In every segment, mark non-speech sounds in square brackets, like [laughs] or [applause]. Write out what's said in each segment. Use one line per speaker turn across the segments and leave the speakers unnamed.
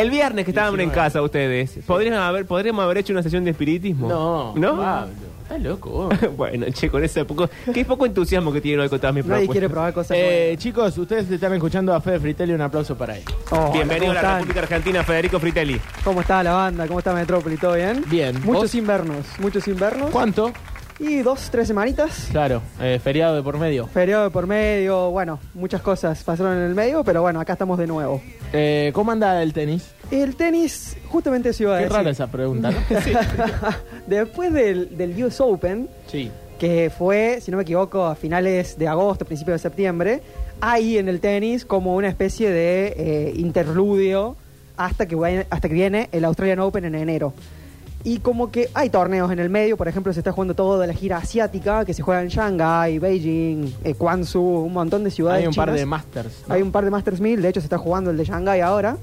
El viernes que estaban en
19.
casa ustedes, ¿podrían haber, ¿podríamos haber hecho una sesión de espiritismo?
No,
¿No?
Pablo, estás loco vos. [laughs]
bueno, che, con ese poco... Qué poco entusiasmo que tienen hoy con todas mis
Nadie
propuestas.
quiere probar cosas
Eh, chicos, ustedes están escuchando a Fede Fritelli, un aplauso para él.
nuevas. Hola,
Bienvenido a
¿cómo
la
están?
República Argentina, Federico Fritelli.
¿Cómo está la banda? ¿Cómo está Metrópoli? ¿Todo bien?
Bien.
Muchos
¿Vos?
invernos, muchos invernos.
¿Cuánto?
Y dos, tres semanitas.
Claro, eh, feriado de por medio.
Feriado de por medio, bueno, muchas cosas pasaron en el medio, pero bueno, acá estamos de nuevo.
Eh, ¿Cómo anda el tenis?
El tenis, justamente se iba a
Qué
decir.
rara esa pregunta, ¿no? [laughs]
Después del, del US Open,
Sí.
que fue, si no me equivoco, a finales de agosto, principios de septiembre, hay en el tenis como una especie de eh, interludio hasta que, hasta que viene el Australian Open en enero. Y como que hay torneos en el medio, por ejemplo, se está jugando todo de la gira asiática, que se juega en Shanghai, Beijing, eh, Guangzhou, un montón de ciudades
Hay un par de Masters. ¿no?
Hay un par de Masters 1000, de hecho se está jugando el de Shanghai ahora.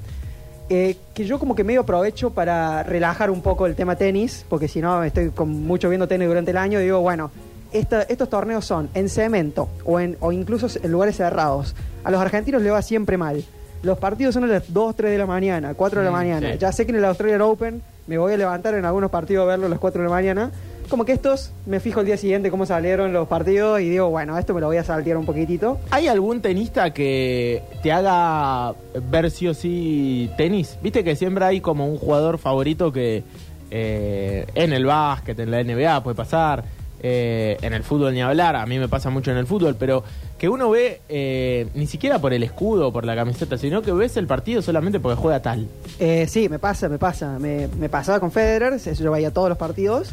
eh, que yo como que medio aprovecho para relajar un poco el tema tenis, porque si no estoy con mucho viendo tenis durante el año, digo, bueno, esta- estos torneos son en cemento o, en, o incluso en lugares cerrados. A los argentinos le va siempre mal. Los partidos son a las 2, 3 de la mañana, 4 de la
Mm,
mañana.
sí.
Ya sé que en el Australian Open me voy a levantar en algunos partidos a verlo a las 4 de la mañana. Como que estos me fijo el día siguiente cómo salieron los partidos y digo, bueno, esto me lo voy a saltear un poquitito.
¿Hay algún tenista que te haga ver sí o sí tenis? Viste que siempre hay como un jugador favorito que eh, en el básquet, en la NBA puede pasar, eh, en el fútbol ni hablar, a mí me pasa mucho en el fútbol, pero que uno ve eh, ni siquiera por el escudo o por la camiseta, sino que ves el partido solamente porque juega tal.
Eh, sí, me pasa, me pasa. Me, me pasaba con Federer, eso yo veía todos los partidos.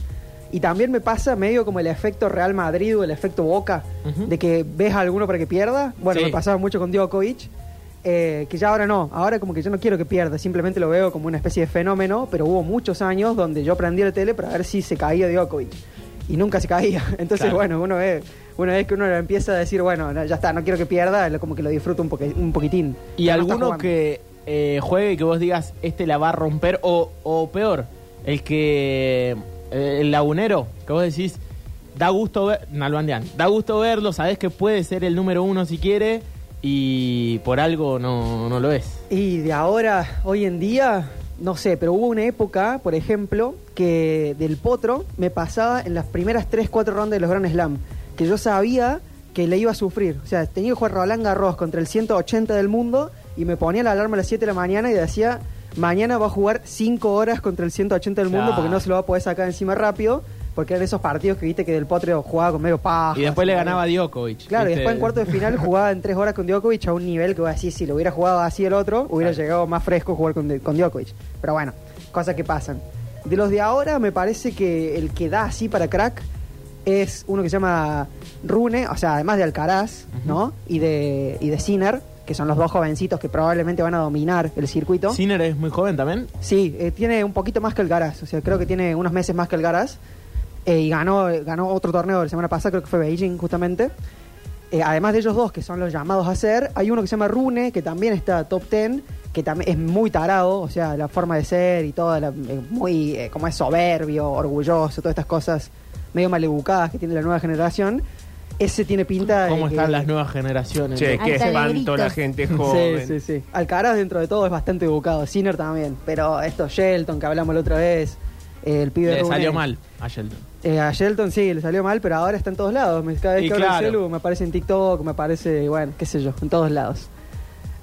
Y también me pasa medio como el efecto Real Madrid o el efecto Boca, de que ves a alguno para que pierda. Bueno,
Sí.
me pasaba mucho con Djokovic, eh, que ya ahora no. Ahora como que yo no quiero que pierda, simplemente lo veo como una especie de fenómeno, pero hubo muchos años donde yo prendí la tele para ver si se caía Djokovic. Y nunca se caía. [laughs] Entonces,
Claro.
bueno, uno ve, una vez que uno empieza a decir, bueno, no, ya está, no quiero que pierda, lo- como que lo disfruto un, poqui- un poquitín.
Y
Ya no está
alguno
jugando.
que eh, juegue y que vos digas, este la va a romper, o, o peor, el que, eh, el lagunero, que vos decís, da gusto ver, Nalbandián, da gusto verlo, sabés que puede ser el número uno si quiere, y por algo no, no lo es.
Y de ahora, hoy en día, no sé, pero hubo una época, por ejemplo, que del potro me pasaba en las primeras 3, 4 rondas de los Grand Slam, que yo sabía que le iba a sufrir. O sea, tenía que jugar Roland Garros contra el 180 del mundo y me ponía la alarma a las 7 de la mañana y decía, mañana va a jugar 5 horas contra el 180 del mundo
Claro.
porque no se lo va a poder sacar encima rápido, porque eran esos partidos que viste que del potro jugaba con medio paja.
Y después le ganaba a Djokovic.
Claro, y después en cuarto de final jugaba en tres horas con Djokovic a un nivel que voy a decir, si lo hubiera jugado así el otro, hubiera
Claro.
llegado más fresco jugar con, con Djokovic. Pero bueno, cosas que pasan. De los de ahora, me parece que el que da así para crack es uno que se llama Rune, o sea, además de Alcaraz. ¿no? Y de, y de Sinner, que son los dos jovencitos que probablemente van a dominar el circuito.
Sinner es muy joven también.
Sí, eh, tiene un poquito más que Alcaraz, o sea, creo que tiene unos meses más que Alcaraz. Eh, y ganó, ganó otro torneo la semana pasada, creo que fue Beijing justamente. Eh, además de ellos dos, que son los llamados a ser, hay uno que se llama Rune, que también está top 10, que también es muy tarado, o sea, la forma de ser y todo, la- eh, muy, eh, como es soberbio, orgulloso, todas estas cosas medio maleducadas que tiene la nueva generación. Ese tiene pinta de
¿Cómo
que-
están las nuevas generaciones?
Che,
¿no?
qué espanto la gente joven.
Sí, sí, sí. Alcaraz dentro de todo es bastante educado. Sinner también. Pero esto, Shelton, que hablamos la otra vez, eh, el pibe
Le
Rune,
salió mal a Sheldon.
eh, a Shelton sí, le salió mal, pero ahora está en todos lados. Me- Cada vez
Y
que abro
claro.
el celu me aparece en TikTok, me aparece, bueno, qué sé yo, en todos lados.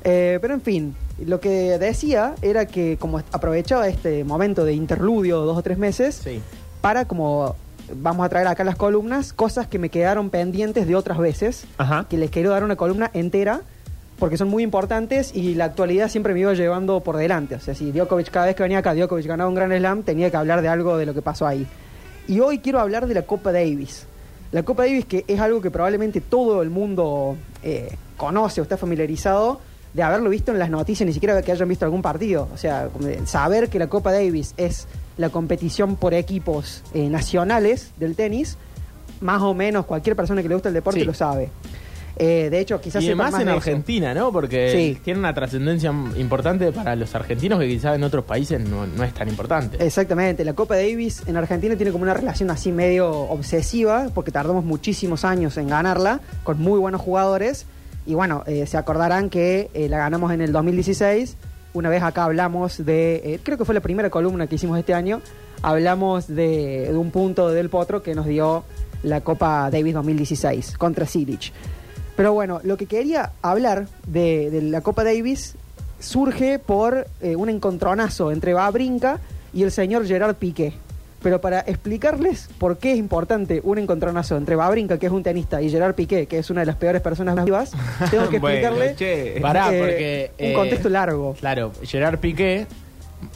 Eh, pero en fin, lo que decía era que como aprovechaba este momento de interludio, dos o tres meses,
Sí.
para como vamos a traer acá las columnas, cosas que me quedaron pendientes de otras veces,
Ajá.
que les quiero dar una columna entera, porque son muy importantes y la actualidad siempre me iba llevando por delante. O sea, si Djokovic cada vez que venía acá, Djokovic ganaba un Grand Slam, tenía que hablar de algo de lo que pasó ahí. Y hoy quiero hablar de la Copa Davis. La Copa Davis que es algo que probablemente todo el mundo eh, conoce o está familiarizado de haberlo visto en las noticias, ni siquiera que hayan visto algún partido. O sea, saber que la Copa Davis es la competición por equipos eh, nacionales del tenis, más o menos cualquier persona que le gusta el deporte
Sí.
lo sabe. Eh, de hecho, quizás
y
más
en
eso.
Argentina, ¿no? Porque
Sí.
tiene una trascendencia importante para los argentinos que quizás en otros países no, no es tan importante.
Exactamente, la Copa Davis en Argentina tiene como una relación así medio obsesiva, porque tardamos muchísimos años en ganarla, con muy buenos jugadores. Y bueno, eh, se acordarán que eh, la ganamos en el 2016, una vez acá hablamos de, eh, creo que fue la primera columna que hicimos este año, hablamos de, un punto del Potro que nos dio la Copa Davis 2016 contra Silic. Pero bueno, lo que quería hablar de, la Copa Davis surge por eh, un encontronazo entre Babrinka y el señor Gerard Piqué. Pero para explicarles por qué es importante un encontronazo entre Babrinka, que es un tenista, y Gerard Piqué, que es una de las peores personas vivas, tengo que [laughs]
Bueno,
explicarle.
Pará,
eh,
porque.
un
eh,
contexto largo.
Claro, Gerard Piqué,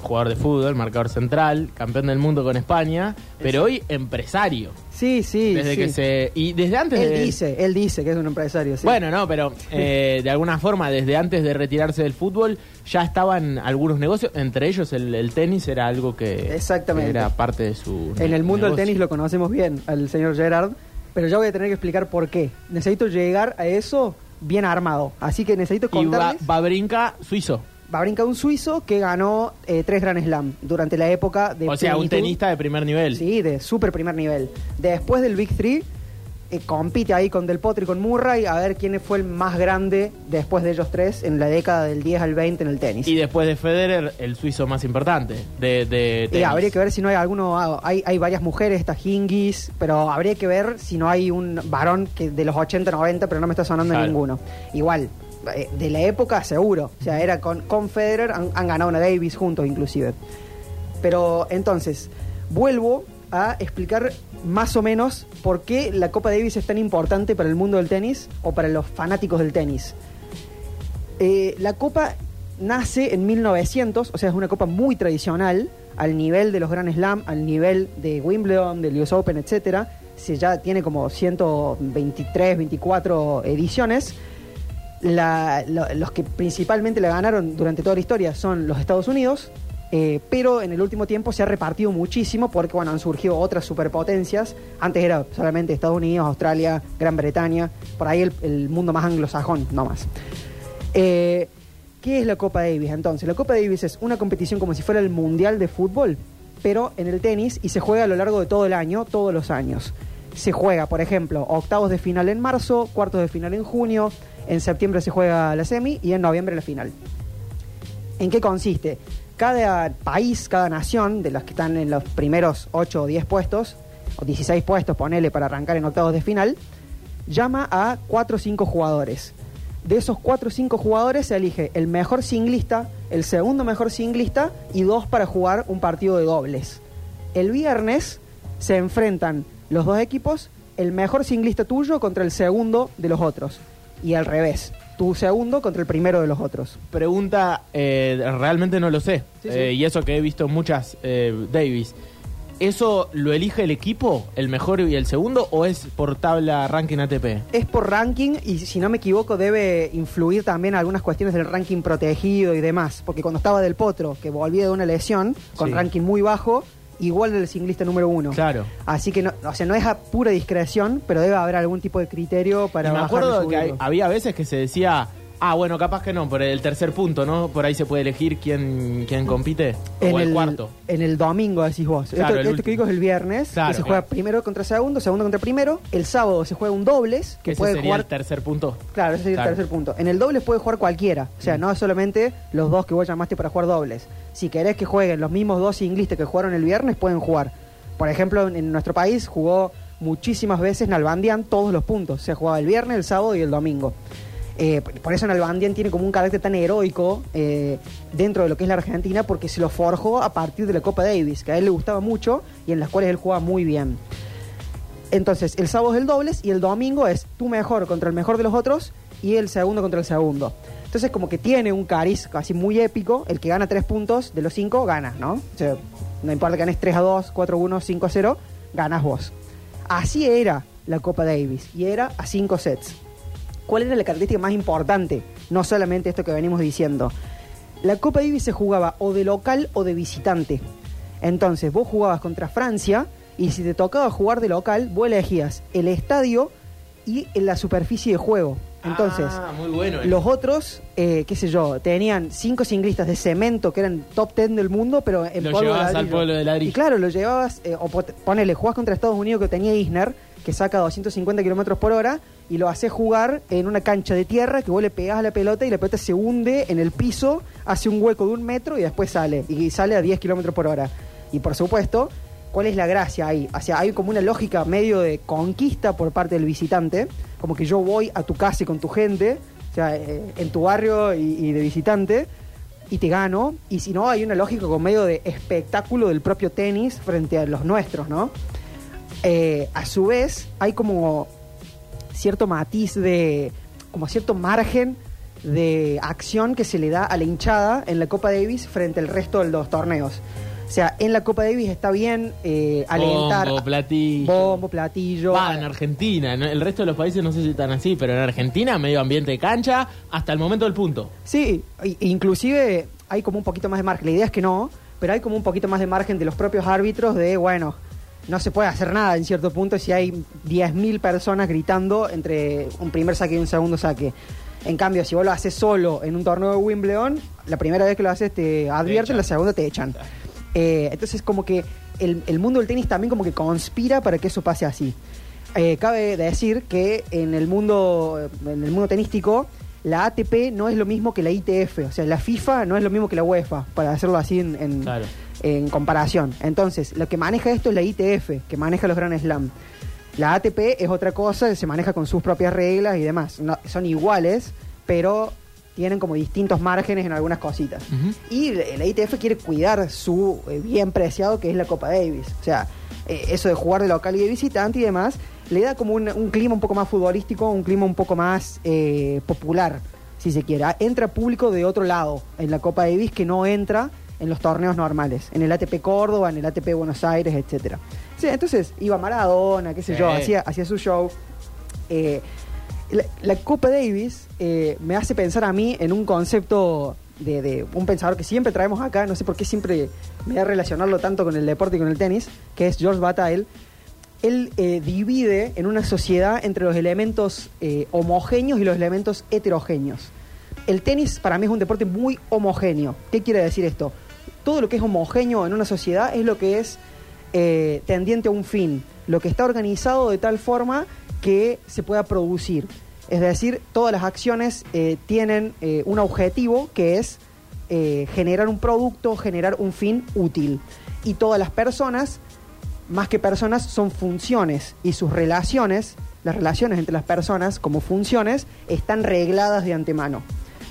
jugador de fútbol, marcador central, campeón del mundo con España, pero hoy empresario.
Sí, sí.
Desde
sí.
que se. Y desde antes
Él
de.
dice, él dice que es un empresario. sí.
Bueno, no, pero [laughs] eh, de alguna forma, desde antes de retirarse del fútbol, ya estaban algunos negocios, entre ellos el, el tenis era algo que,
Exactamente.
era parte de su.
En el mundo del tenis lo conocemos bien, al señor Gerard, pero yo voy a tener que explicar por qué. Necesito llegar a eso bien armado. Así que necesito
Y va,
contarles.
Babrinka, suizo.
Va a brincar un suizo que ganó eh, tres Grand Slam durante la época de.
o sea, un tenista de primer nivel.
Sí, de súper primer nivel. Después del Big Three, eh, compite ahí con Del Potro y con Murray a ver quién fue el más grande después de ellos tres en la década del 10 al 20 en el tenis.
Y después de Federer, el suizo más importante de, de tenis.
habría que ver si no hay alguno, ah, hay, hay varias mujeres, está Hingis, pero habría que ver si no hay un varón que de los 80, 90, pero no me está sonando
Claro.
ninguno. Igual, de la época seguro, o sea, era con, con Federer, han, ganado una Davis juntos inclusive. Pero entonces, vuelvo a explicar más o menos por qué la Copa Davis es tan importante para el mundo del tenis o para los fanáticos del tenis. Eh, la copa nace en 1900, o sea, es una copa muy tradicional, al nivel de los Grand Slam, al nivel de Wimbledon, del US Open, etcétera. Se ya tiene como 123, 24 ediciones. La- lo- los que principalmente la ganaron durante toda la historia son los Estados Unidos, eh, pero en el último tiempo se ha repartido muchísimo porque bueno, han surgido otras superpotencias. Antes era solamente Estados Unidos, Australia, Gran Bretaña, por ahí el, el mundo más anglosajón, no más. Eh, ¿Qué es la Copa Davis entonces? La Copa Davis es una competición como si fuera el Mundial de Fútbol, pero en el tenis y se juega a lo largo de todo el año, todos los años. Se juega, por ejemplo, octavos de final en marzo, cuartos de final en junio, en septiembre se juega la semi y en noviembre la final. ¿En qué consiste? Cada país, cada nación, de las que están en los primeros 8 o 10 puestos, o 16 puestos, ponele para arrancar en octavos de final, llama a 4 o 5 jugadores. De esos 4 o 5 jugadores se elige el mejor singlista, el segundo mejor singlista y dos para jugar un partido de dobles. El viernes se enfrentan los dos equipos, el mejor singlista tuyo contra el segundo de los otros. Y al revés, tu segundo contra el primero de los otros.
Pregunta, eh, realmente no lo sé.
Sí, sí.
Eh, y eso que he visto muchas eh, Davis. ¿Eso lo elige el equipo, el mejor y el segundo, o es por tabla ranking ATP?
Es por ranking y si no me equivoco debe influir también algunas cuestiones del ranking protegido y demás. Porque cuando estaba Del Potro, que volvía de una lesión, con
Sí.
ranking muy bajo, igual del singlista número uno.
Claro.
Así que no, o sea, no es a pura discreción, pero debe haber algún tipo de criterio para
Y me acuerdo que hay- había veces que se decía, ah, bueno, capaz que no, por el tercer punto, ¿no? Por ahí se puede elegir quién, quién compite. o el, cuarto.
En el domingo, decís vos.
Claro,
esto esto que digo es el viernes,
Claro,
que se juega
claro.
primero contra segundo, segundo contra primero. El sábado se juega un dobles, que
Ese
puede
sería
jugar
el tercer punto.
Claro, ese sería el tercer punto. En el dobles puede jugar cualquiera. O sea,
Mm.
no solamente los dos que vos llamaste para jugar dobles. Si querés que jueguen los mismos dos singlistas que jugaron el viernes, pueden jugar. Por ejemplo, en, en nuestro país jugó muchísimas veces Nalbandian todos los puntos. Se jugaba el viernes, el sábado y el domingo. Eh, por eso Nalbandian tiene como un carácter tan heroico eh, dentro de lo que es la Argentina, porque se lo forjó a partir de la Copa Davis, que a él le gustaba mucho y en las cuales él jugaba muy bien. Entonces, el sábado es el dobles y el domingo es tú mejor contra el mejor de los otros y el segundo contra el segundo. Entonces, como que tiene un cariz casi muy épico. El que gana tres puntos de los cinco gana, ¿no? No importa que ganes 3 a 2, 4 a 1, 5 a 0, ganas vos. Así era la Copa Davis y era a 5 sets. ¿Cuál era la característica más importante? No solamente esto que venimos diciendo. La Copa Davis se jugaba o de local o de visitante. Entonces, vos jugabas contra Francia y si te tocaba jugar de local, vos elegías el estadio y la superficie de juego. Entonces,
Ah, muy bueno. eh.
los otros, eh, qué sé yo, tenían cinco singlistas de cemento que eran top ten del mundo, pero en
Lo
polvo de
llevabas al
ladrillo.
pueblo de ladrillo.
Y claro, lo llevabas, eh, o ponele, jugás contra Estados Unidos que tenía Isner, que saca 250 kilómetros por hora y lo hace jugar en una cancha de tierra que vos le pegás a la pelota y la pelota se hunde en el piso, hace un hueco de un metro y después sale. Y sale a 10 kilómetros por hora. Y por supuesto, ¿cuál es la gracia ahí? O sea, hay como una lógica medio de conquista por parte del visitante, como que yo voy a tu casa y con tu gente, o sea, eh, en tu barrio y, y de visitante, y te gano. Y si no, hay una lógica como medio de espectáculo del propio tenis frente a los nuestros, ¿no? Eh, a su vez, hay como cierto matiz de, como cierto margen de acción que se le da a la hinchada en la Copa Davis frente al resto de los torneos. O sea, en la Copa Davis está bien eh, alentar.
Bombo, platillo.
Bombo, platillo.
Va, en Argentina, ¿no? el resto de los países no sé si están así, pero en Argentina medio ambiente de cancha hasta el momento del punto.
Sí, i- inclusive hay como un poquito más de margen. La idea es que no, pero hay como un poquito más de margen de los propios árbitros de, bueno, no se puede hacer nada en cierto punto si hay 10.000 personas gritando entre un primer saque y un segundo saque. En cambio, si vos lo haces solo en un torneo de Wimbledon, la primera vez que lo haces te advierten, la segunda te echan. Eh, entonces, como que el, el mundo del tenis también como que conspira para que eso pase así. Eh, cabe decir que en el mundo en el mundo tenístico la ATP no es lo mismo que la ITF, o sea, la FIFA no es lo mismo que la UEFA, para hacerlo así en, en-
Claro.
en comparación. Entonces, lo que maneja esto es la ITF, que maneja los Grand Slam. La ATP es otra cosa, se maneja con sus propias reglas y demás. No- son iguales, pero tienen como distintos márgenes en algunas cositas. Y la ITF quiere cuidar su eh, bien preciado que es la Copa Davis. O sea, eh, eso de jugar de local y de visitante y demás, le da como un, un clima un poco más futbolístico, un clima un poco más eh, popular, si se quiere. Ah, Entra público de otro lado en la Copa Davis que no entra en los torneos normales, en el ATP Córdoba, en el ATP Buenos Aires, etcétera. Sí, entonces iba Maradona, qué sé
Sí.
yo, hacía, hacía su show. Eh, la, Copa Davis eh, me hace pensar a mí en un concepto de, un pensador que siempre traemos acá, no sé por qué siempre me da relacionarlo tanto con el deporte y con el tenis, que es George Bataille. Él eh, divide en una sociedad entre los elementos eh, homogéneos y los elementos heterogéneos. El tenis para mí es un deporte muy homogéneo. ¿Qué quiere decir esto? Todo lo que es homogéneo en una sociedad es lo que es tendiente a un fin, lo que está organizado de tal forma que se pueda producir. Es decir, todas las acciones eh, tienen eh, un objetivo que es eh, generar un producto, generar un fin útil. Y todas las personas, más que personas, son funciones y sus relaciones, las relaciones entre las personas como funciones, están regladas de antemano.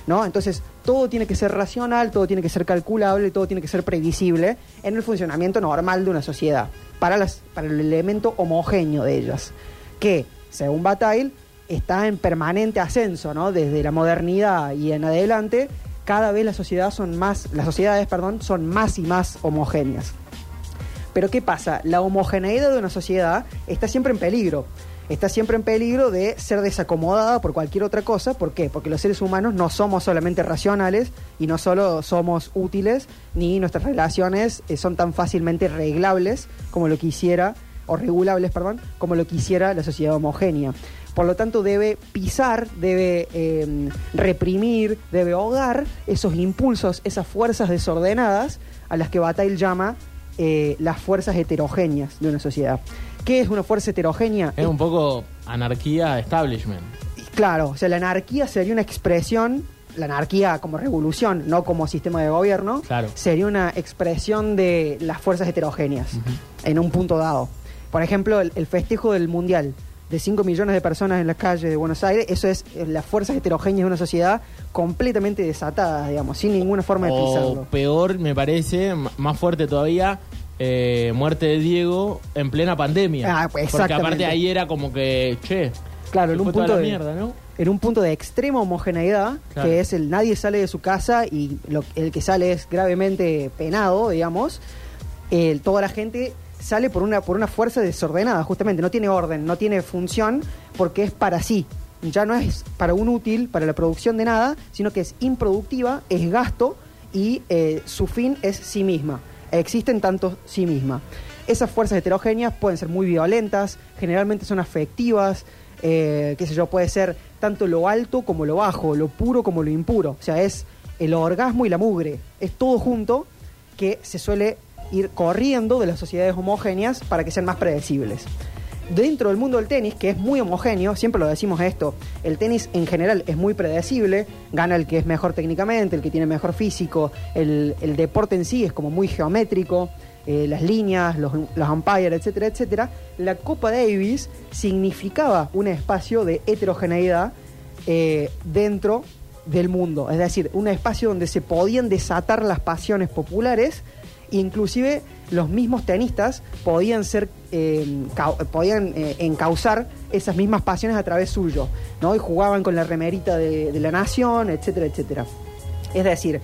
¿no? Entonces, todo tiene que ser racional, todo tiene que ser calculable, todo tiene que ser previsible en el funcionamiento normal de una sociedad, para, para el elemento homogéneo de ellas, que, según Bataille, está en permanente ascenso, ¿no? Desde la modernidad y en adelante, cada vez las sociedades son más, las sociedades, perdón, son más y más homogéneas. Pero ¿qué pasa? La homogeneidad de una sociedad está siempre en peligro. Está siempre en peligro de ser desacomodada por cualquier otra cosa. ¿Por qué? Porque los seres humanos no somos solamente racionales y no solo somos útiles, ni nuestras relaciones eh, son tan fácilmente reglables como lo quisiera, o regulables, perdón, como lo quisiera la sociedad homogénea. Por lo tanto, debe pisar, debe eh, reprimir, debe ahogar esos impulsos, esas fuerzas desordenadas a las que Bataille llama eh, las fuerzas heterogéneas de una sociedad. ¿Qué es una fuerza heterogénea?
Es un poco anarquía establishment.
Claro, o sea, la anarquía sería una expresión, la anarquía como revolución, no como sistema de gobierno,
Claro.
sería una expresión de las fuerzas heterogéneas en un punto dado. Por ejemplo, el, el festejo del Mundial de 5 millones de personas en las calles de Buenos Aires, eso es eh, las fuerzas heterogéneas de una sociedad completamente desatadas, digamos, sin ninguna forma de
O
pisarlo.
peor, me parece, más fuerte todavía, eh, muerte de Diego en plena pandemia.
Ah, pues,
Porque aparte ahí era como que, che,
Claro, en un punto de
mierda, ¿no?
en un punto de extrema homogeneidad,
Claro.
que es el nadie sale de su casa y lo- el que sale es gravemente penado, digamos. El- toda la gente sale por una, por una fuerza desordenada, justamente, no tiene orden, no tiene función, porque es para sí. Ya no es para un útil, para la producción de nada, sino que es improductiva, es gasto y eh, su fin es sí misma. Existe en tanto sí misma. Esas fuerzas heterogéneas pueden ser muy violentas, generalmente son afectivas, eh, qué sé yo, puede ser tanto lo alto como lo bajo, lo puro como lo impuro. O sea, es el orgasmo y la mugre. Es todo junto que se suele ir corriendo de las sociedades homogéneas para que sean más predecibles. dentro del mundo del tenis, que es muy homogéneo, siempre lo decimos esto, el tenis en general es muy predecible, gana el que es mejor técnicamente, el que tiene mejor físico, el, el deporte en sí es como muy geométrico, eh, las líneas, los, los umpires, etcétera, etcétera. La Copa Davis significaba un espacio de heterogeneidad eh, dentro del mundo, es decir, un espacio donde se podían desatar las pasiones populares inclusive los mismos tenistas podían ser eh, podían eh, encauzar esas mismas pasiones a través suyo, ¿no? Y jugaban con la remerita de, la nación, etcétera, etcétera. Es decir,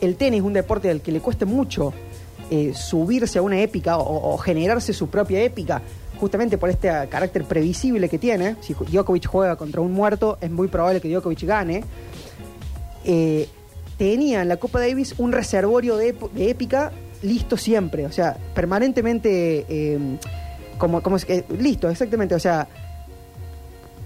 el tenis es un deporte al que le cuesta mucho eh, subirse a una épica o, generarse su propia épica, justamente por este carácter previsible que tiene. Si Djokovic juega contra un muerto, es muy probable que Djokovic gane. Eh, tenía en la Copa Davis un reservorio de épica listo siempre, o sea, permanentemente eh, como, como que- listo, exactamente, o sea,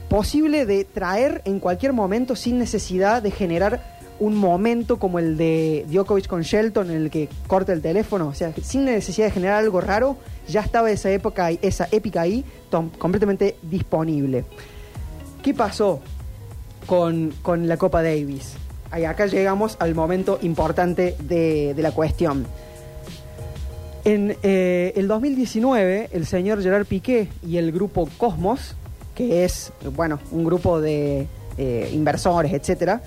posible de traer en cualquier momento sin necesidad de generar un momento como el de Djokovic con Shelton en el que corta el teléfono, o sea, sin necesidad de generar algo raro, ya estaba esa época, esa épica ahí tom- completamente disponible. ¿Qué pasó con, con la Copa Davis? Ahí, acá llegamos al momento importante de la cuestión. En eh, el 2019, el señor Gerard Piqué y el grupo Cosmos, que es, bueno, un grupo de eh, inversores, etcétera,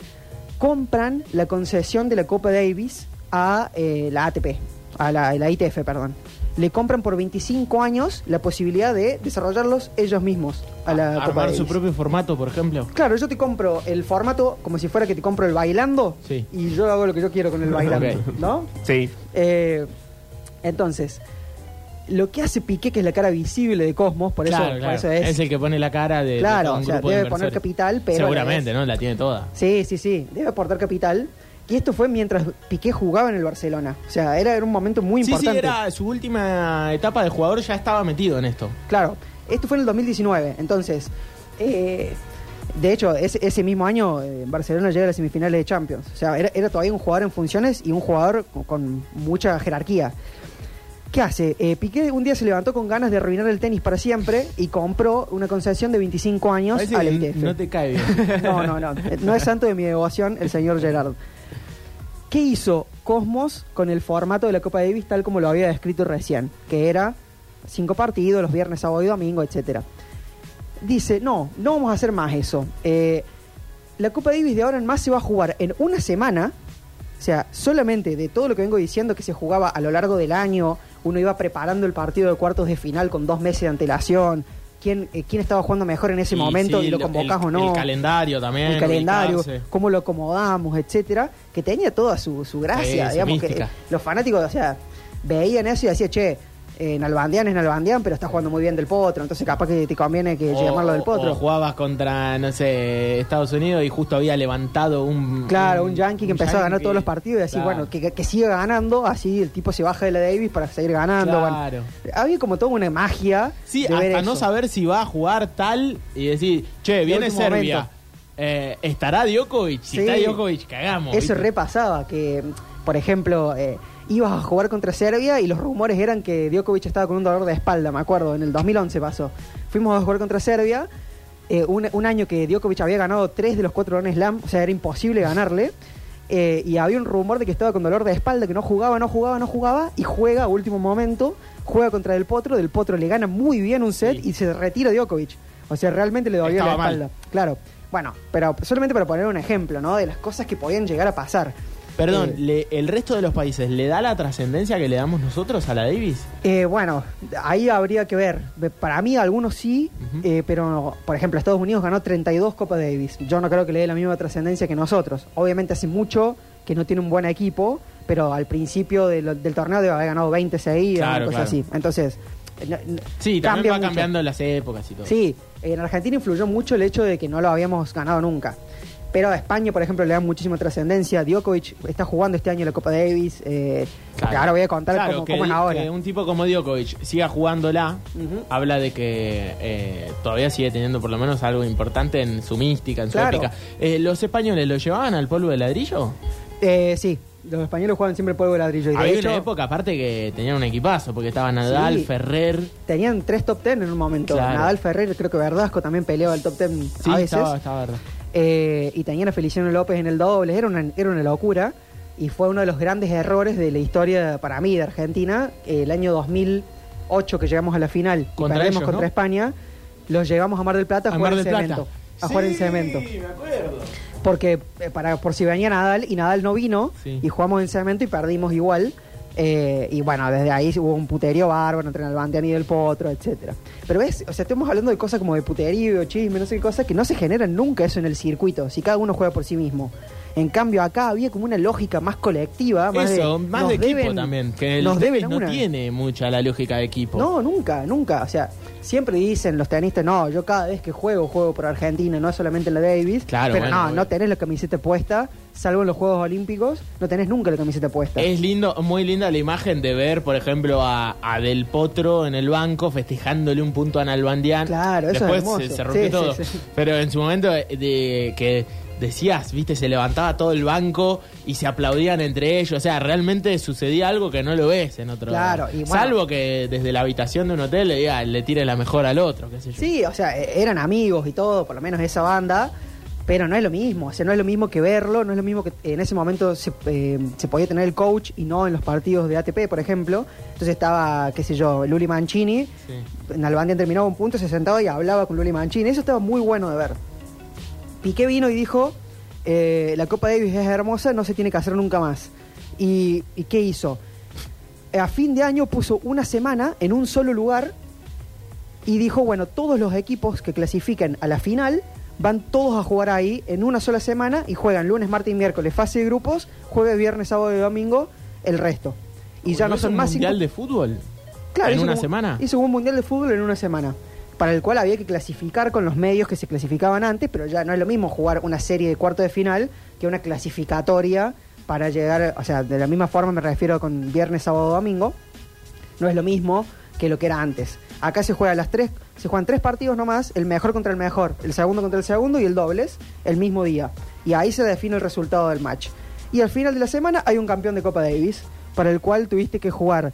compran la concesión de la Copa Davis a eh, la ATP, a la, la ITF, perdón. Le compran por 25 años la posibilidad de desarrollarlos ellos mismos a la Copa
Armar
Davis.
su propio formato, por ejemplo.
Claro, yo te compro el formato como si fuera que te compro el bailando
Sí.
y yo hago lo que yo quiero con el [laughs] bailando,
Ok.
¿no?
Sí.
Eh, entonces, lo que hace Piqué, que es la cara visible de Cosmos, por,
Claro,
eso, por
claro.
eso es...
es el que pone la cara de, de
Claro,
todo un
o sea,
grupo de
debe poner capital, pero
Seguramente, ¿no? La tiene toda.
Sí, sí, sí, debe aportar capital. Y esto fue mientras Piqué jugaba en el Barcelona. O sea, era, era un momento muy
Sí, sí,
importante.
era su última etapa de jugador, ya estaba metido en esto.
Claro, esto fue en el 2019. Entonces, eh, de hecho, ese, ese mismo año eh, Barcelona llega a las semifinales de Champions. O sea, era, era todavía un jugador en funciones y un jugador con, con mucha jerarquía. ¿Qué hace? Eh, Piqué un día se levantó con ganas de arruinar el tenis para siempre y compró una concesión de 25 años
Parece
a la
que
ITF.
no te cae bien. [laughs]
No, no, no. No es santo de mi devoción el señor Gerard. ¿Qué hizo Cosmos con el formato de la Copa Davis tal como lo había descrito recién? Que era cinco partidos, los viernes, sábado y domingo, etcétera. Dice, no, no vamos a hacer más eso. Eh, la Copa Davis de ahora en más se va a jugar en una semana. O sea, solamente de todo lo que vengo diciendo que se jugaba a lo largo del año, uno iba preparando el partido de cuartos de final con dos meses de antelación, quién, eh, quién estaba jugando mejor en ese
Y
momento
sí,
y lo convocás
el-
o no
El calendario también.
el calendario,
ubicarse.
cómo lo acomodamos, etcétera, que tenía toda su, su gracia,
Sí, su
digamos que los fanáticos, o sea, veían eso y decían, che, eh, Nalbandián es Nalbandián, pero está jugando muy bien del potro, entonces capaz que te conviene que
O-
llamarlo del
o
potro.
jugabas contra, no sé, Estados Unidos y justo había levantado un.
Claro, un yankee que
un
empezó a ganar todos los partidos y así,
Claro.
bueno, que, que- siga ganando, así el tipo se baja de la Davis para seguir ganando.
Claro.
Bueno, había como toda una magia.
Sí,
de ver
hasta no saber si va a jugar tal y decir, che, viene Serbia.
momento.
Eh, ¿Estará Djokovic? Si
Sí.
está Djokovic, cagamos.
Eso
¿viste?
repasaba, que, por ejemplo, eh, ibas a jugar contra Serbia y los rumores eran que Djokovic estaba con un dolor de espalda, me acuerdo, en el 2011 pasó. Fuimos a jugar contra Serbia, eh, un, un año que Djokovic había ganado tres de los cuatro Grand Slam, o sea, era imposible ganarle. eh, y había un rumor de que estaba con dolor de espalda, que no jugaba, no jugaba, no jugaba, y juega a último momento, juega contra Del Potro, Del Potro le gana muy bien un set
Sí.
y se retira Djokovic. O sea, realmente le dolía
Estaba
la
mal.
espalda. Claro. Bueno, pero solamente para poner un ejemplo, ¿no? De las cosas que podían llegar a pasar.
Perdón,
Eh,
le- ¿el resto de los países le da la trascendencia que le damos nosotros a la Davis?
Eh, bueno, ahí habría que ver. Para mí algunos sí, eh, pero por ejemplo Estados Unidos ganó 32 Copa Davis. Yo no creo que le dé la misma trascendencia que nosotros. Obviamente hace mucho que no tiene un buen equipo, pero al principio de lo- del torneo debe haber ganado 20 seguidas,
Claro,
una cosa
claro.
así. Entonces, no-
Sí, también va
mucho.
cambiando las épocas y todo.
Sí, en Argentina influyó mucho el hecho de que no lo habíamos ganado nunca. Pero a España, por ejemplo, le da muchísima trascendencia. Djokovic está jugando este año la Copa Davis. Eh, que ahora voy a contar
Claro,
cómo,
que,
cómo es ahora.
que un tipo como Djokovic siga jugándola, habla de que eh, todavía sigue teniendo por lo menos algo importante en su mística, en su
Claro.
épica. Eh, ¿Los españoles lo llevaban al polvo de ladrillo?
Eh, sí, Los españoles juegan siempre polvo de ladrillo. Y de
Había
hecho,
una época aparte que tenían un equipazo, porque estaba Nadal,
Sí.
Ferrer.
tenían tres top ten en un momento.
Claro.
Nadal, Ferrer, creo que Verdasco también peleaba el top ten
Sí,
a veces.
estaba, estaba verdad.
Eh, y tenían a Feliciano López en el doble. Era una, era una locura. Y fue uno de los grandes errores de la historia, para mí, de Argentina. El año 2008 que llegamos a la final y
Contra
perdemos
ellos,
contra
¿no?
España, los llevamos a Mar del Plata a,
A
jugar en cemento. A jugar en cemento.
me acuerdo.
Porque eh, para por si venía Nadal y Nadal no vino
Sí.
y jugamos en cemento y perdimos igual. Eh, y bueno, desde ahí hubo un puterío bárbaro entre Albantiani y Del Potro, etcétera. Pero ves, o sea, estamos hablando de cosas como de puterío, chisme, no sé qué cosa, que no se generan nunca eso en el circuito, si cada uno juega por sí mismo. En cambio, acá había como una lógica más colectiva, más
Eso,
de,
más de equipo
deben-
también. Que el
nos deben
no
una.
tiene mucha la lógica de equipo.
No, nunca, nunca. O sea, siempre dicen los tenistas, no, yo cada vez que juego, juego por Argentina, no solamente en la Davis.
Claro,
Pero
bueno,
no, no tenés la camiseta puesta, salvo en los Juegos Olímpicos, no tenés nunca la camiseta puesta.
Es lindo, muy linda la imagen de ver, por ejemplo, a, a Del Potro en el banco festejándole un punto a Nalbandian.
Claro, eso es
Después
hermoso.
se, se rompió
Sí,
todo.
sí, sí.
Pero en su momento de, de que decías, viste, se levantaba todo el banco y se aplaudían entre ellos. O sea, realmente sucedía algo que no lo ves en otro
Claro, y bueno-
Salvo que desde la habitación de un hotel le, diga, le tire la mejor al otro, qué sé yo.
Sí, o sea, e- eran amigos y todo, por lo menos esa banda, pero no es lo mismo, o sea, no es lo mismo que verlo, no es lo mismo que en ese momento se, eh, se podía tener el coach y no en los partidos de ATP, por ejemplo. Entonces estaba, qué sé yo, Luli Mancini,
Sí.
en Albandia terminaba un punto, se sentaba y hablaba con Luli Mancini, eso estaba muy bueno de ver. Piqué vino y dijo, eh, la Copa Davis es hermosa, no se tiene que hacer nunca más. ¿Y, y qué hizo? A fin de año puso una semana en un solo lugar y dijo, bueno, todos los equipos que clasifiquen a la final van todos a jugar ahí en una sola semana y juegan lunes, martes y miércoles fase de grupos, jueves, viernes, sábado y domingo el resto. Y ya no son
un
más cinco-
mundial de fútbol?
Claro,
¿En una
como-
semana?
Hizo un mundial de fútbol en una semana. Para el cual había que clasificar con los medios que se clasificaban antes, pero ya no es lo mismo jugar una serie de cuarto de final que una clasificatoria para llegar, o sea, de la misma forma me refiero con viernes, sábado, domingo. No es lo mismo que lo que era antes. Acá se juega las tres, se juegan tres partidos nomás, el mejor contra el mejor, el segundo contra el segundo y el dobles el mismo día. Y ahí se define el resultado del match. Y al final de la semana hay un campeón de Copa Davis, para el cual tuviste que jugar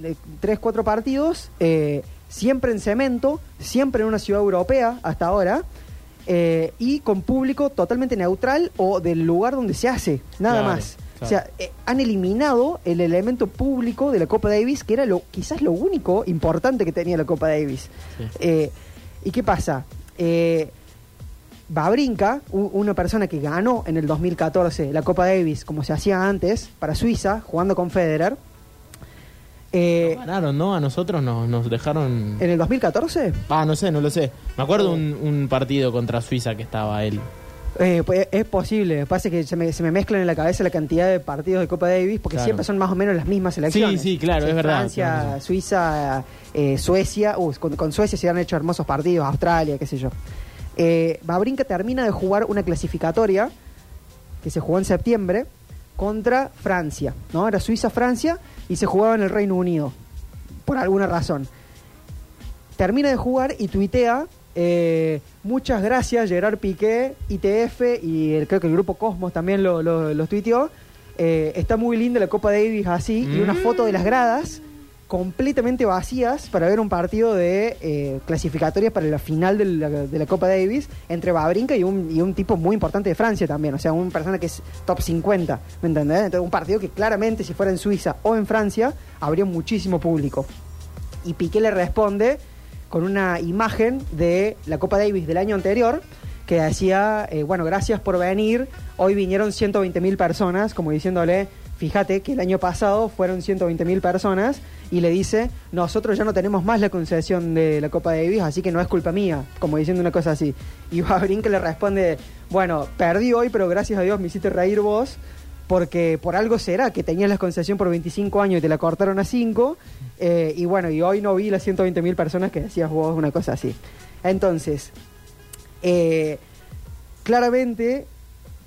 de tres, cuatro partidos, eh, siempre en cemento, siempre en una ciudad europea hasta ahora, eh, y con público totalmente neutral o del lugar donde se hace, nada
Claro,
más.
Claro.
O sea, eh, han eliminado el elemento público de la Copa Davis, que era lo quizás lo único importante que tenía la Copa Davis.
Sí.
Eh, ¿Y qué pasa? Eh, Babrinka, una persona que ganó en el 2014 la Copa Davis como se hacía antes para Suiza, jugando con Federer. eh,
Ganaron, ¿no? A nosotros nos, nos dejaron...
¿En el 2014?
Ah, no sé, no lo sé. Me acuerdo un, un partido contra Suiza que estaba él.
Eh, pues, es posible, pasa que se me, se me mezclan en la cabeza la cantidad de partidos de Copa Davis porque
Claro.
siempre son más o menos las mismas selecciones.
Sí, sí, claro, es verdad.
Francia,
Tienes razón.
Suiza, eh, Suecia, uh, con, con Suecia se han hecho hermosos partidos, Australia, qué sé yo. Eh, Babrinka termina de jugar una clasificatoria que se jugó en septiembre contra Francia, ¿no? Era Suiza-Francia y se jugaba en el Reino Unido, por alguna razón. Termina de jugar y tuitea, eh, muchas gracias Gerard Piqué, ITF y el- creo que el grupo Cosmos también lo, lo, lo tuiteó. Eh, está muy linda la Copa Davis así y una
Mm.
foto de las gradas completamente vacías para ver un partido de eh, clasificatorias para la final de la, de la Copa Davis entre Babrinka y un, y un tipo muy importante de Francia también, o sea, una persona que es top 50, ¿me entendés? Entonces un partido que claramente si fuera en Suiza o en Francia habría muchísimo público. Y Piqué le responde con una imagen de la Copa Davis del año anterior que decía, eh, bueno, gracias por venir, hoy vinieron 120 mil personas, como diciéndole, fíjate que el año pasado fueron 120 mil personas, y le dice, nosotros ya no tenemos más la concesión de la Copa Davis, así que no es culpa mía, como diciendo una cosa así. Y Babrinka le responde, bueno, perdí hoy, pero gracias a Dios me hiciste reír vos, porque por algo será que tenías la concesión por 25 años y te la cortaron a 5, eh, y bueno, y hoy no vi las 120 mil personas que decías vos, una cosa así. Entonces, eh, claramente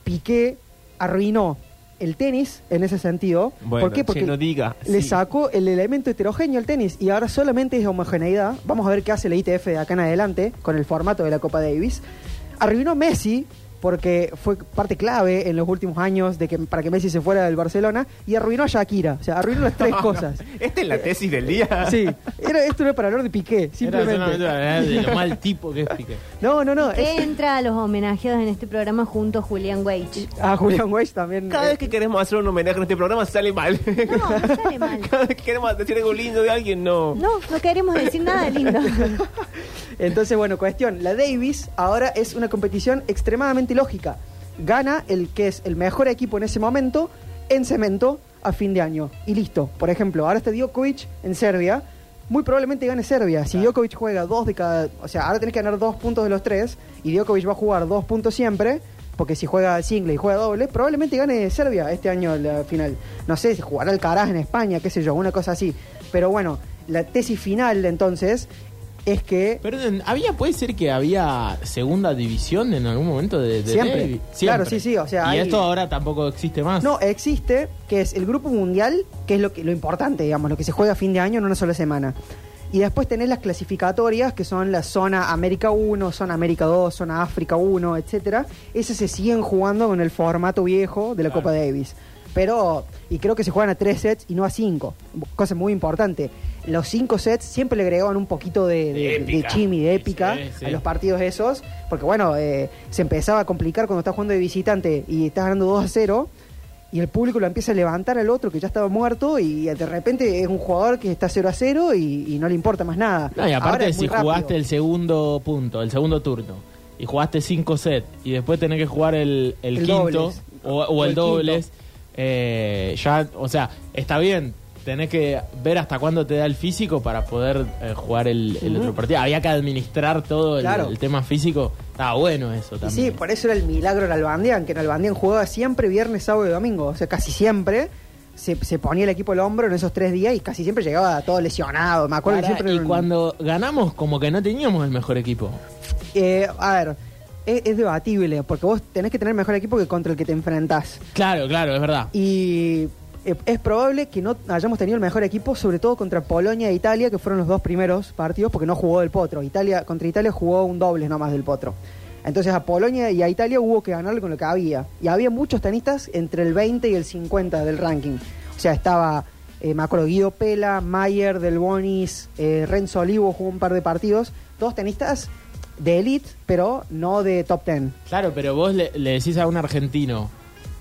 Piqué arruinó el tenis en ese sentido.
Bueno,
¿Por qué? Porque
no diga,
le
sí.
sacó el elemento heterogéneo al tenis y ahora solamente es homogeneidad. Vamos a ver qué hace la ITF de acá en adelante con el formato de la Copa Davis. Arruinó Messi porque fue parte clave en los últimos años de que para que Messi se fuera del Barcelona y arruinó a Shakira. O sea, arruinó las [laughs] tres cosas.
Esta es la tesis del día. [laughs]
Sí, era, esto no era para hablar de Piqué,
Era
simplemente.
solamente para de lo mal tipo que es Piqué. [laughs]
No, no, no.
Que
es-
entra a los homenajeados en este programa junto a Julián Weich.
a Julián Weiss también.
Cada
eh,
vez que queremos hacer un homenaje en este programa sale mal.
No, no sale mal.
Cada vez que queremos decir algo lindo de alguien, no.
No, no queremos decir nada lindo.
Entonces, bueno, cuestión. La Davis ahora es una competición extremadamente lógica. Gana el que es el mejor equipo en ese momento en cemento a fin de año. Y listo. Por ejemplo, ahora está Djokovic en Serbia. Muy probablemente gane Serbia. Si Djokovic juega dos de cada... O sea, ahora tenés que ganar dos puntos de los tres. Y Djokovic va a jugar dos puntos siempre. Porque si juega single y juega doble, probablemente gane Serbia este año la final. No sé, si jugará el Caraz en España, qué sé yo, una cosa así. Pero bueno, la tesis final entonces es que
Perdón, ¿había, puede ser que había segunda división en algún momento de, de
Siempre.
Davis?
Claro, sí, sí, o sea,
Y
hay-
esto ahora tampoco existe más.
No, existe, que es el grupo mundial, que es lo, que, lo importante, digamos, lo que se juega a fin de año en una sola semana. Y después tenés las clasificatorias, que son la zona América 1, zona América 2, zona África 1, etcétera. Esas se siguen jugando con el formato viejo de la
Claro.
Copa Davis. Pero, y creo que se juegan a tres sets y no a cinco. Cosa muy importante. Los cinco sets siempre le agregaban un poquito de, de,
De
de
épica.
chimi, de épica
Sí, sí.
a los partidos esos. Porque bueno, eh, se empezaba a complicar cuando estás jugando de visitante y estás ganando 2 a 0 y el público lo empieza a levantar al otro que ya estaba muerto y de repente es un jugador que está 0 a 0 y, y no le importa más nada.
No, y
Ahora
aparte
es
si
muy rápido.
jugaste el segundo punto, el segundo turno, y jugaste cinco sets, y después tenés que jugar el, el
El
quinto,
dobles.
o, o
O
el
el
dobles, eh, ya, o sea, está bien, tenés que ver hasta cuándo te da el físico para poder eh, jugar el, otro partido. Había que administrar todo el,
Claro.
el tema físico. Estaba bueno eso
Y
también.
sí, por eso era el milagro en Albandian, que en Albandian jugaba siempre viernes, sábado y domingo. O sea, casi siempre se, se ponía el equipo al hombro en esos tres días y casi siempre llegaba todo lesionado. Me acuerdo que siempre...
y
un-
cuando ganamos, como que no teníamos el mejor equipo.
Eh, a ver, es, es debatible, porque vos tenés que tener mejor equipo que contra el que te enfrentás.
Claro, claro, es verdad.
Y eh, es probable que no hayamos tenido el mejor equipo, sobre todo contra Polonia e Italia, que fueron los dos primeros partidos, porque no jugó del Potro. Italia Contra Italia jugó un doble nomás del Potro. Entonces a Polonia y a Italia hubo que ganarle con lo que había. Y había muchos tenistas entre el 20 y el 50 del ranking. O sea, estaba, eh, me acuerdo, Guido Pela, Mayer, Del Bonis, eh, Renzo Olivo jugó un par de partidos. Todos tenistas de elite, pero no de top 10.
Claro, pero vos le, le decís a un argentino,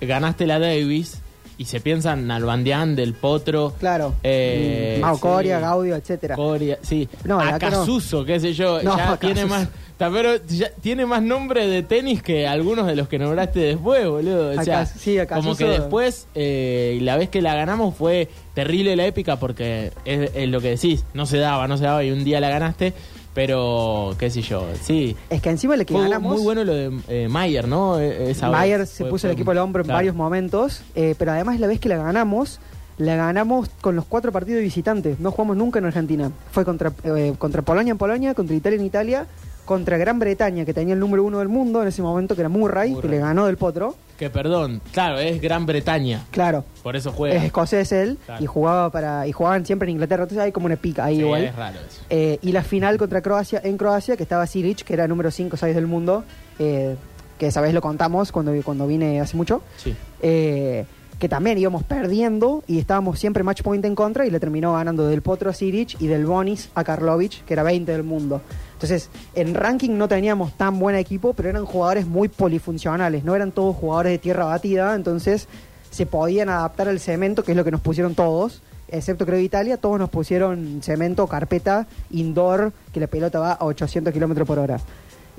ganaste la Davis y se piensa en Albandián, Del Potro.
Claro.
Eh,
Mau
sí.
Coria, Gaudio, etcétera.
Coria, sí.
No,
a
que no.
Casuso, qué sé yo.
No,
ya [laughs] tiene
Casuso.
más. Pero ya tiene más nombre de tenis que algunos de los que nombraste después, boludo. O sea,
sí,
como
Casuso-
que después, eh, la vez que la ganamos fue terrible la épica porque es, es lo que decís, no se daba, no se daba y un día la ganaste, pero qué sé yo, sí.
Es que encima le que
Fue
ganamos.
muy bueno lo de eh, Mayer, ¿no? E- Esa
Mayer
vez.
se
Fue-
puso
fue-
el equipo al hombro en
claro.
varios momentos, eh, pero además la vez que la ganamos, la ganamos con los cuatro partidos de visitantes. No jugamos nunca en Argentina. Fue contra, eh, contra Polonia en Polonia, contra Italia en Italia, contra Gran Bretaña, que tenía el número uno del mundo en ese momento, que era Murray,
Murray.
que le ganó del potro.
Que perdón, claro, es Gran Bretaña,
Claro,
por eso juega.
es escocés él,
Claro.
y jugaba para y jugaban siempre en Inglaterra. Entonces hay como una pica ahí
Sí,
igual.
Es raro eso.
Eh, y la final contra Croacia, en Croacia, que estaba Siric, que era número 5 o 6 del mundo, eh, que vez lo contamos cuando, cuando vine hace mucho.
Sí.
eh, que también íbamos perdiendo y estábamos siempre match point en contra y le terminó ganando del Potro a Siric y del Bonis a Karlovic, que era 20 del mundo. Entonces, en ranking no teníamos tan buen equipo, pero eran jugadores muy polifuncionales, no eran todos jugadores de tierra batida, entonces se podían adaptar al cemento, que es lo que nos pusieron todos, excepto creo Italia, todos nos pusieron cemento, carpeta, indoor, que la pelota va a 800 kilómetros por hora.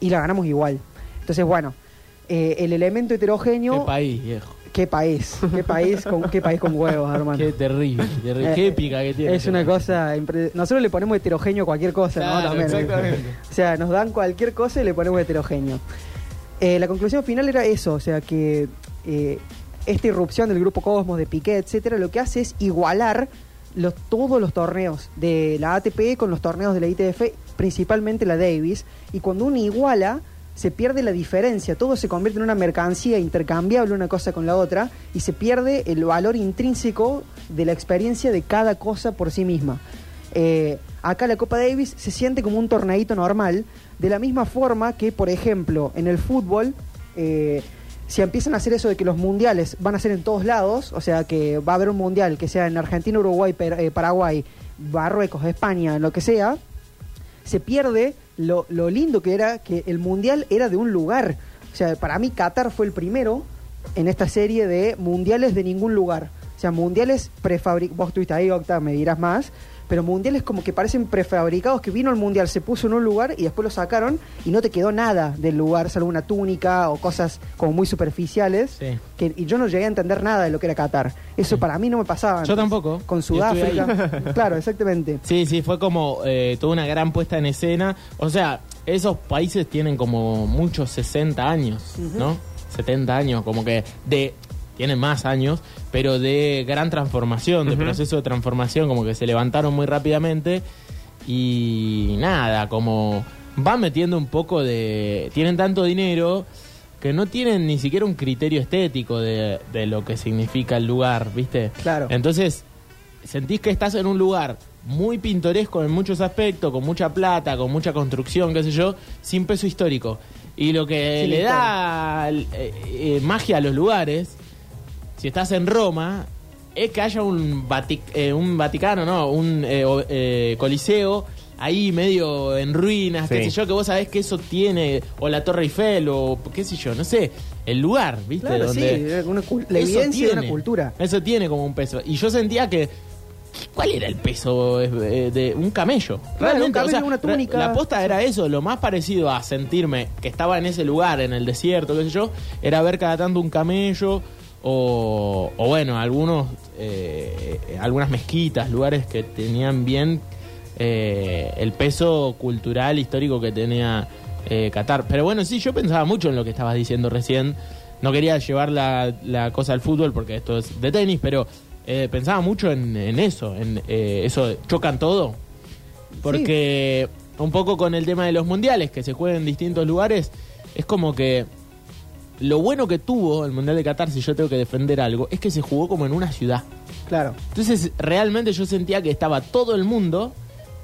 Y la ganamos igual. Entonces, bueno, eh, el elemento heterogéneo...
País, viejo.
Qué país, qué país con qué país con huevos, [laughs] hermano.
Qué terrible, terrible.
Eh,
qué épica que tiene.
Es una cosa impre- nosotros le ponemos heterogéneo a cualquier cosa,
Claro,
¿no? También.
exactamente.
O sea, nos dan cualquier cosa y le ponemos heterogéneo. Eh, la conclusión final era eso, o sea que eh, esta irrupción del grupo Cosmos, de Piqué, etcétera, lo que hace es igualar los, todos los torneos de la ATP con los torneos de la ITF, principalmente la Davis, y cuando uno iguala se pierde la diferencia, todo se convierte en una mercancía intercambiable una cosa con la otra y se pierde el valor intrínseco de la experiencia de cada cosa por sí misma. Eh, acá la Copa Davis se siente como un torneito normal, de la misma forma que, por ejemplo, en el fútbol eh, si empiezan a hacer eso de que los mundiales van a ser en todos lados, o sea que va a haber un mundial que sea en Argentina, Uruguay, eh, Paraguay, Marruecos, España, lo que sea, se pierde lo, lo lindo que era que el mundial era de un lugar. O sea, para mí Qatar fue el primero en esta serie de mundiales de ningún lugar. O sea, mundiales prefabricados. Vos estuviste ahí, Octa, me dirás más. Pero mundiales como que parecen prefabricados, que vino el mundial, se puso en un lugar y después lo sacaron y no te quedó nada del lugar, salvo una túnica o cosas como muy superficiales.
Sí.
Que, y yo no llegué a entender nada de lo que era Qatar. Eso para mí no me pasaba.
Yo tampoco.
Con Sudáfrica. [laughs] claro, exactamente.
Sí, sí, fue como eh, toda una gran puesta en escena. O sea, esos países tienen como muchos 60 años, ¿no? 70 años, como que de... Tienen más años, pero de gran transformación, de proceso de transformación, como que se levantaron muy rápidamente y nada, como van metiendo un poco de... Tienen tanto dinero que no tienen ni siquiera un criterio estético de, de lo que significa el lugar, ¿viste?
Claro.
Entonces, sentís que estás en un lugar muy pintoresco en muchos aspectos, con mucha plata, con mucha construcción, qué sé yo, sin peso histórico. Y lo que le da eh, eh, magia a los lugares, si estás en Roma, es que haya un, eh, un Vaticano, ¿no? Un eh, o- eh, Coliseo ahí medio en ruinas, qué
Sí.
sé yo, que vos sabés que eso tiene, o la Torre Eiffel, o qué sé yo, no sé, el lugar, ¿viste?
Claro, sí, una la evidencia de una cultura.
Eso tiene como un peso. Y yo sentía que. ¿Cuál era el peso eh, de un camello?
Claro, un camello,
o sea,
una túnica.
La posta era eso, lo más parecido a sentirme que estaba en ese lugar, en el desierto, qué sé yo, era ver cada tanto un camello o, o bueno, algunos, eh, algunas mezquitas, lugares que tenían bien eh, el peso cultural, histórico que tenía eh, Qatar. Pero bueno, sí, yo pensaba mucho en lo que estabas diciendo recién. No quería llevar la, la cosa al fútbol porque esto es de tenis, pero eh, pensaba mucho en, en eso, en eh, eso, chocan todo. Porque un poco con el tema de los mundiales, que se juegan en distintos lugares, es como que lo bueno que tuvo el Mundial de Qatar, si yo tengo que defender algo, es que se jugó como en una ciudad.
Claro.
Entonces, realmente yo sentía que estaba todo el mundo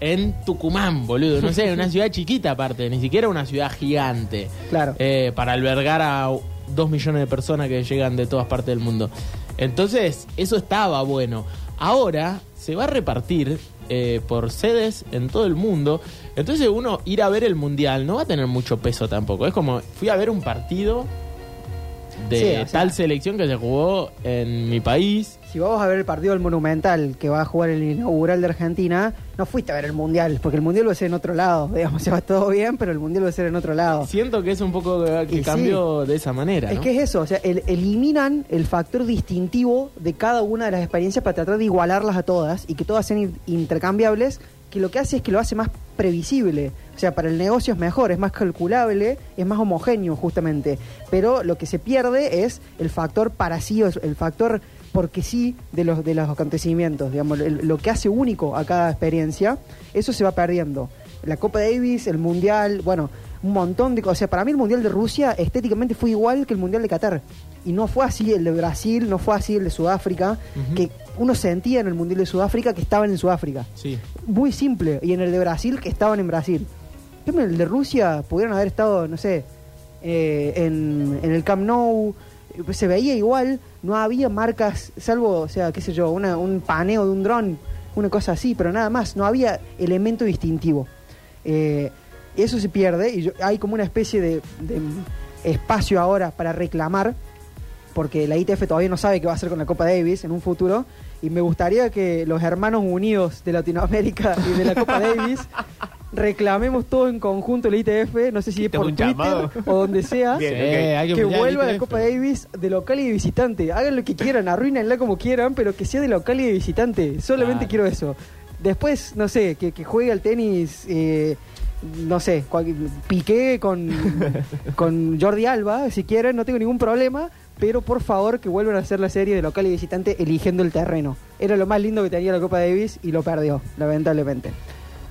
en Tucumán, boludo. No sé, [laughs] una ciudad chiquita aparte, ni siquiera una ciudad gigante.
Claro.
Eh, para albergar a dos millones de personas que llegan de todas partes del mundo. Entonces, eso estaba bueno. Ahora se va a repartir eh, por sedes en todo el mundo. Entonces, uno ir a ver el mundial no va a tener mucho peso tampoco. Es como, fui a ver un partido de
Sí, o sea-
tal selección que se jugó en mi país.
Si vamos a ver el partido del Monumental que va a jugar el inaugural de Argentina, no fuiste a ver el Mundial, porque el Mundial va a ser en otro lado. [laughs] Digamos, se va todo bien, pero el Mundial va a ser en otro lado.
Siento que es un poco que, que
sí.
cambió de esa manera.
Es que es eso, o sea, el- eliminan el factor distintivo de cada una de las experiencias para tratar de igualarlas a todas y que todas sean in- intercambiables, que lo que hace es que lo hace más previsible. O sea, para el negocio es mejor, es más calculable, es más homogéneo justamente. Pero lo que se pierde es el factor para sí, el factor porque sí de los, de los acontecimientos, digamos, el- lo que hace único a cada experiencia, eso se va perdiendo. La Copa Davis, el Mundial, bueno, un montón de cosas. O sea, para mí el Mundial de Rusia estéticamente fue igual que el Mundial de Qatar. Y no fue así el de Brasil, no fue así el de Sudáfrica, que uno sentía en el Mundial de Sudáfrica que estaban en Sudáfrica.
Sí.
Muy simple. Y en el de Brasil que estaban en Brasil. El de Rusia pudieron haber estado, no sé, eh, en, en el Camp Nou. eh, Se veía igual, no había marcas, salvo, o sea, qué sé yo, una- un paneo de un dron, una cosa así, pero nada más, no había elemento distintivo. Eh, eso se pierde y yo- hay como una especie de, de espacio ahora para reclamar, porque la ITF todavía no sabe qué va a hacer con la Copa Davis en un futuro, y me gustaría que los hermanos unidos de Latinoamérica y de la Copa [laughs] Davis reclamemos todo en conjunto la ITF, no sé si es por
un
Twitter
llamado.
o donde sea. [laughs]
Bien,
que,
vuelva la
ITF.
Copa Davis de local y de visitante. Hagan lo que quieran, arruínenla como quieran, pero que sea de local y de visitante. Solamente
Claro.
quiero eso. Después, no sé, que, que juegue al tenis, eh, no sé, cual- Piqué con, [laughs] con Jordi Alba, si quieren, no tengo ningún problema. Pero por favor que vuelvan a hacer la serie de local y visitante eligiendo el terreno. Era lo más lindo que tenía la Copa Davis y lo perdió, lamentablemente.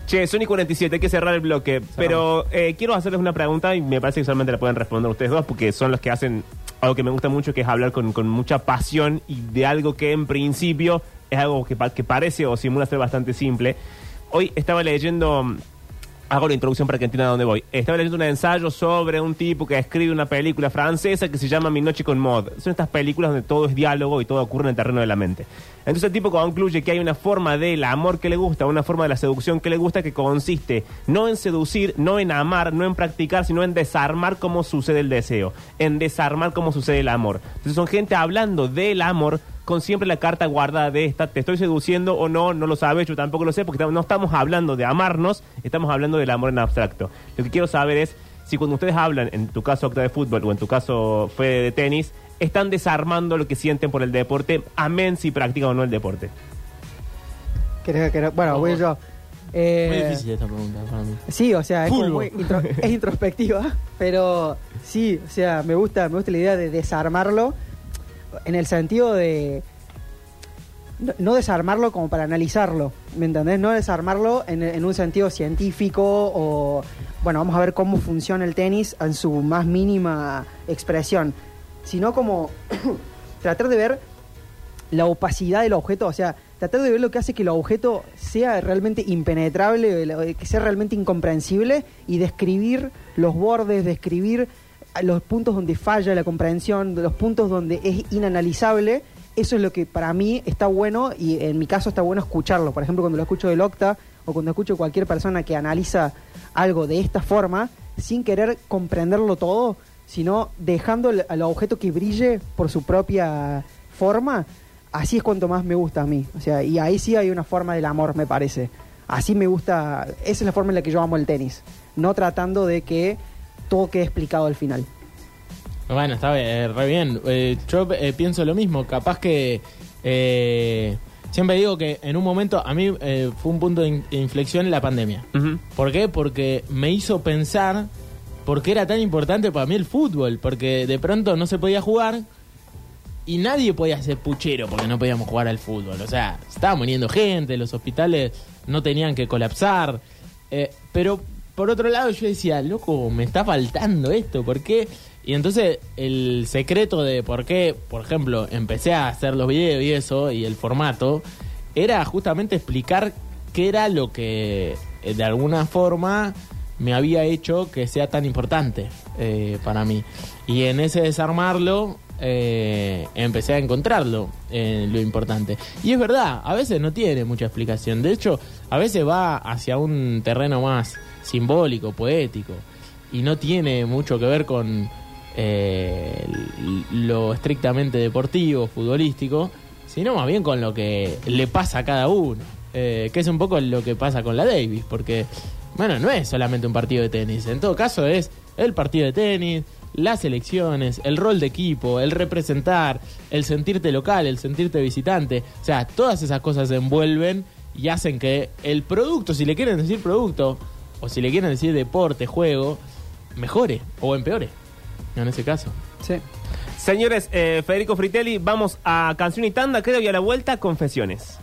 Che, Sony 47, hay que cerrar el bloque. Pero eh, quiero hacerles una pregunta y me parece que solamente la pueden responder ustedes dos porque son los que hacen algo que me gusta mucho, que es hablar con, con mucha pasión y de algo que en principio es algo que, pa- que parece o simula ser bastante simple. Hoy estaba leyendo Hago la introducción para que entiendan a dónde voy. Estaba leyendo un ensayo sobre un tipo que escribe una película francesa que se llama Mi Noche con Mod. Son estas películas donde todo es diálogo y todo ocurre en el terreno de la mente. Entonces el tipo concluye que hay una forma del amor que le gusta, una forma de la seducción que le gusta que consiste no en seducir, no en amar, no en practicar, sino en desarmar cómo sucede el deseo, en desarmar cómo sucede el amor. Entonces son gente hablando del amor con siempre la carta guardada de esta, te estoy seduciendo o no, no lo sabes, yo tampoco lo sé, porque no estamos hablando de amarnos, estamos hablando del amor en abstracto. Lo que quiero saber es si cuando ustedes hablan, en tu caso Octa de fútbol o en tu caso Fede de tenis, están desarmando lo que sienten por el deporte, amén si practican o no el deporte.
¿Querés que- bueno, voy yo. Eh,
Muy difícil esta pregunta para mí.
Sí, o sea, es, muy intro- [laughs] es introspectiva, pero sí, o sea, me gusta, me gusta la idea de desarmarlo en el sentido de no, desarmarlo como para analizarlo, ¿me entendés? No desarmarlo en, un sentido científico o, bueno, vamos a ver cómo funciona el tenis en su más mínima expresión, sino como [coughs] tratar de ver la opacidad del objeto, o sea, tratar de ver lo que hace que el objeto sea realmente impenetrable, lo- que sea realmente incomprensible y describir los bordes, describir los puntos donde falla la comprensión, los puntos donde es inanalizable. Eso es lo que para mí está bueno y en mi caso está bueno escucharlo. Por ejemplo, cuando lo escucho del Octa o cuando escucho cualquier persona que analiza algo de esta forma, sin querer comprenderlo todo, sino dejando al objeto que brille por su propia forma, así es cuanto más me gusta a mí. O sea, y ahí sí hay una forma del amor, me parece. Así me gusta, esa es la forma en la que yo amo el tenis. No tratando de que todo quede explicado al final.
Bueno, está bien, eh, re bien. Eh, yo eh, pienso lo mismo. Capaz que. eh, siempre digo que en un momento. A mí eh, fue un punto de in- de inflexión la pandemia. ¿Por qué? Porque me hizo pensar por qué era tan importante para mí el fútbol. Porque de pronto no se podía jugar y nadie podía ser puchero porque no podíamos jugar al fútbol. O sea, estaba muriendo gente, los hospitales no tenían que colapsar. Eh, pero por otro lado yo decía, loco, me está faltando esto, ¿por qué? Y entonces el secreto de por qué, por ejemplo, empecé a hacer los videos y eso, y el formato, era justamente explicar qué era lo que eh, de alguna forma me había hecho que sea tan importante eh, para mí. Y en ese desarmarlo eh, empecé a encontrarlo lo importante. Y es verdad, a veces no tiene mucha explicación. De hecho, a veces va hacia un terreno más simbólico, poético. Y no tiene mucho que ver con eh, lo estrictamente deportivo, futbolístico, sino más bien con lo que le pasa a cada uno. Eh, que es un poco lo que pasa con la Davis, porque, bueno, no es solamente un partido de tenis, en todo caso es el partido de tenis, las elecciones, el rol de equipo, el representar, el sentirte local, el sentirte visitante, o sea, todas esas cosas se envuelven y hacen que el producto, si le quieren decir producto, o si le quieren decir deporte, juego, mejore o empeore, en ese caso.
Sí.
Señores, eh, Federico Fritelli, vamos a canción y tanda, creo, y a la vuelta, confesiones.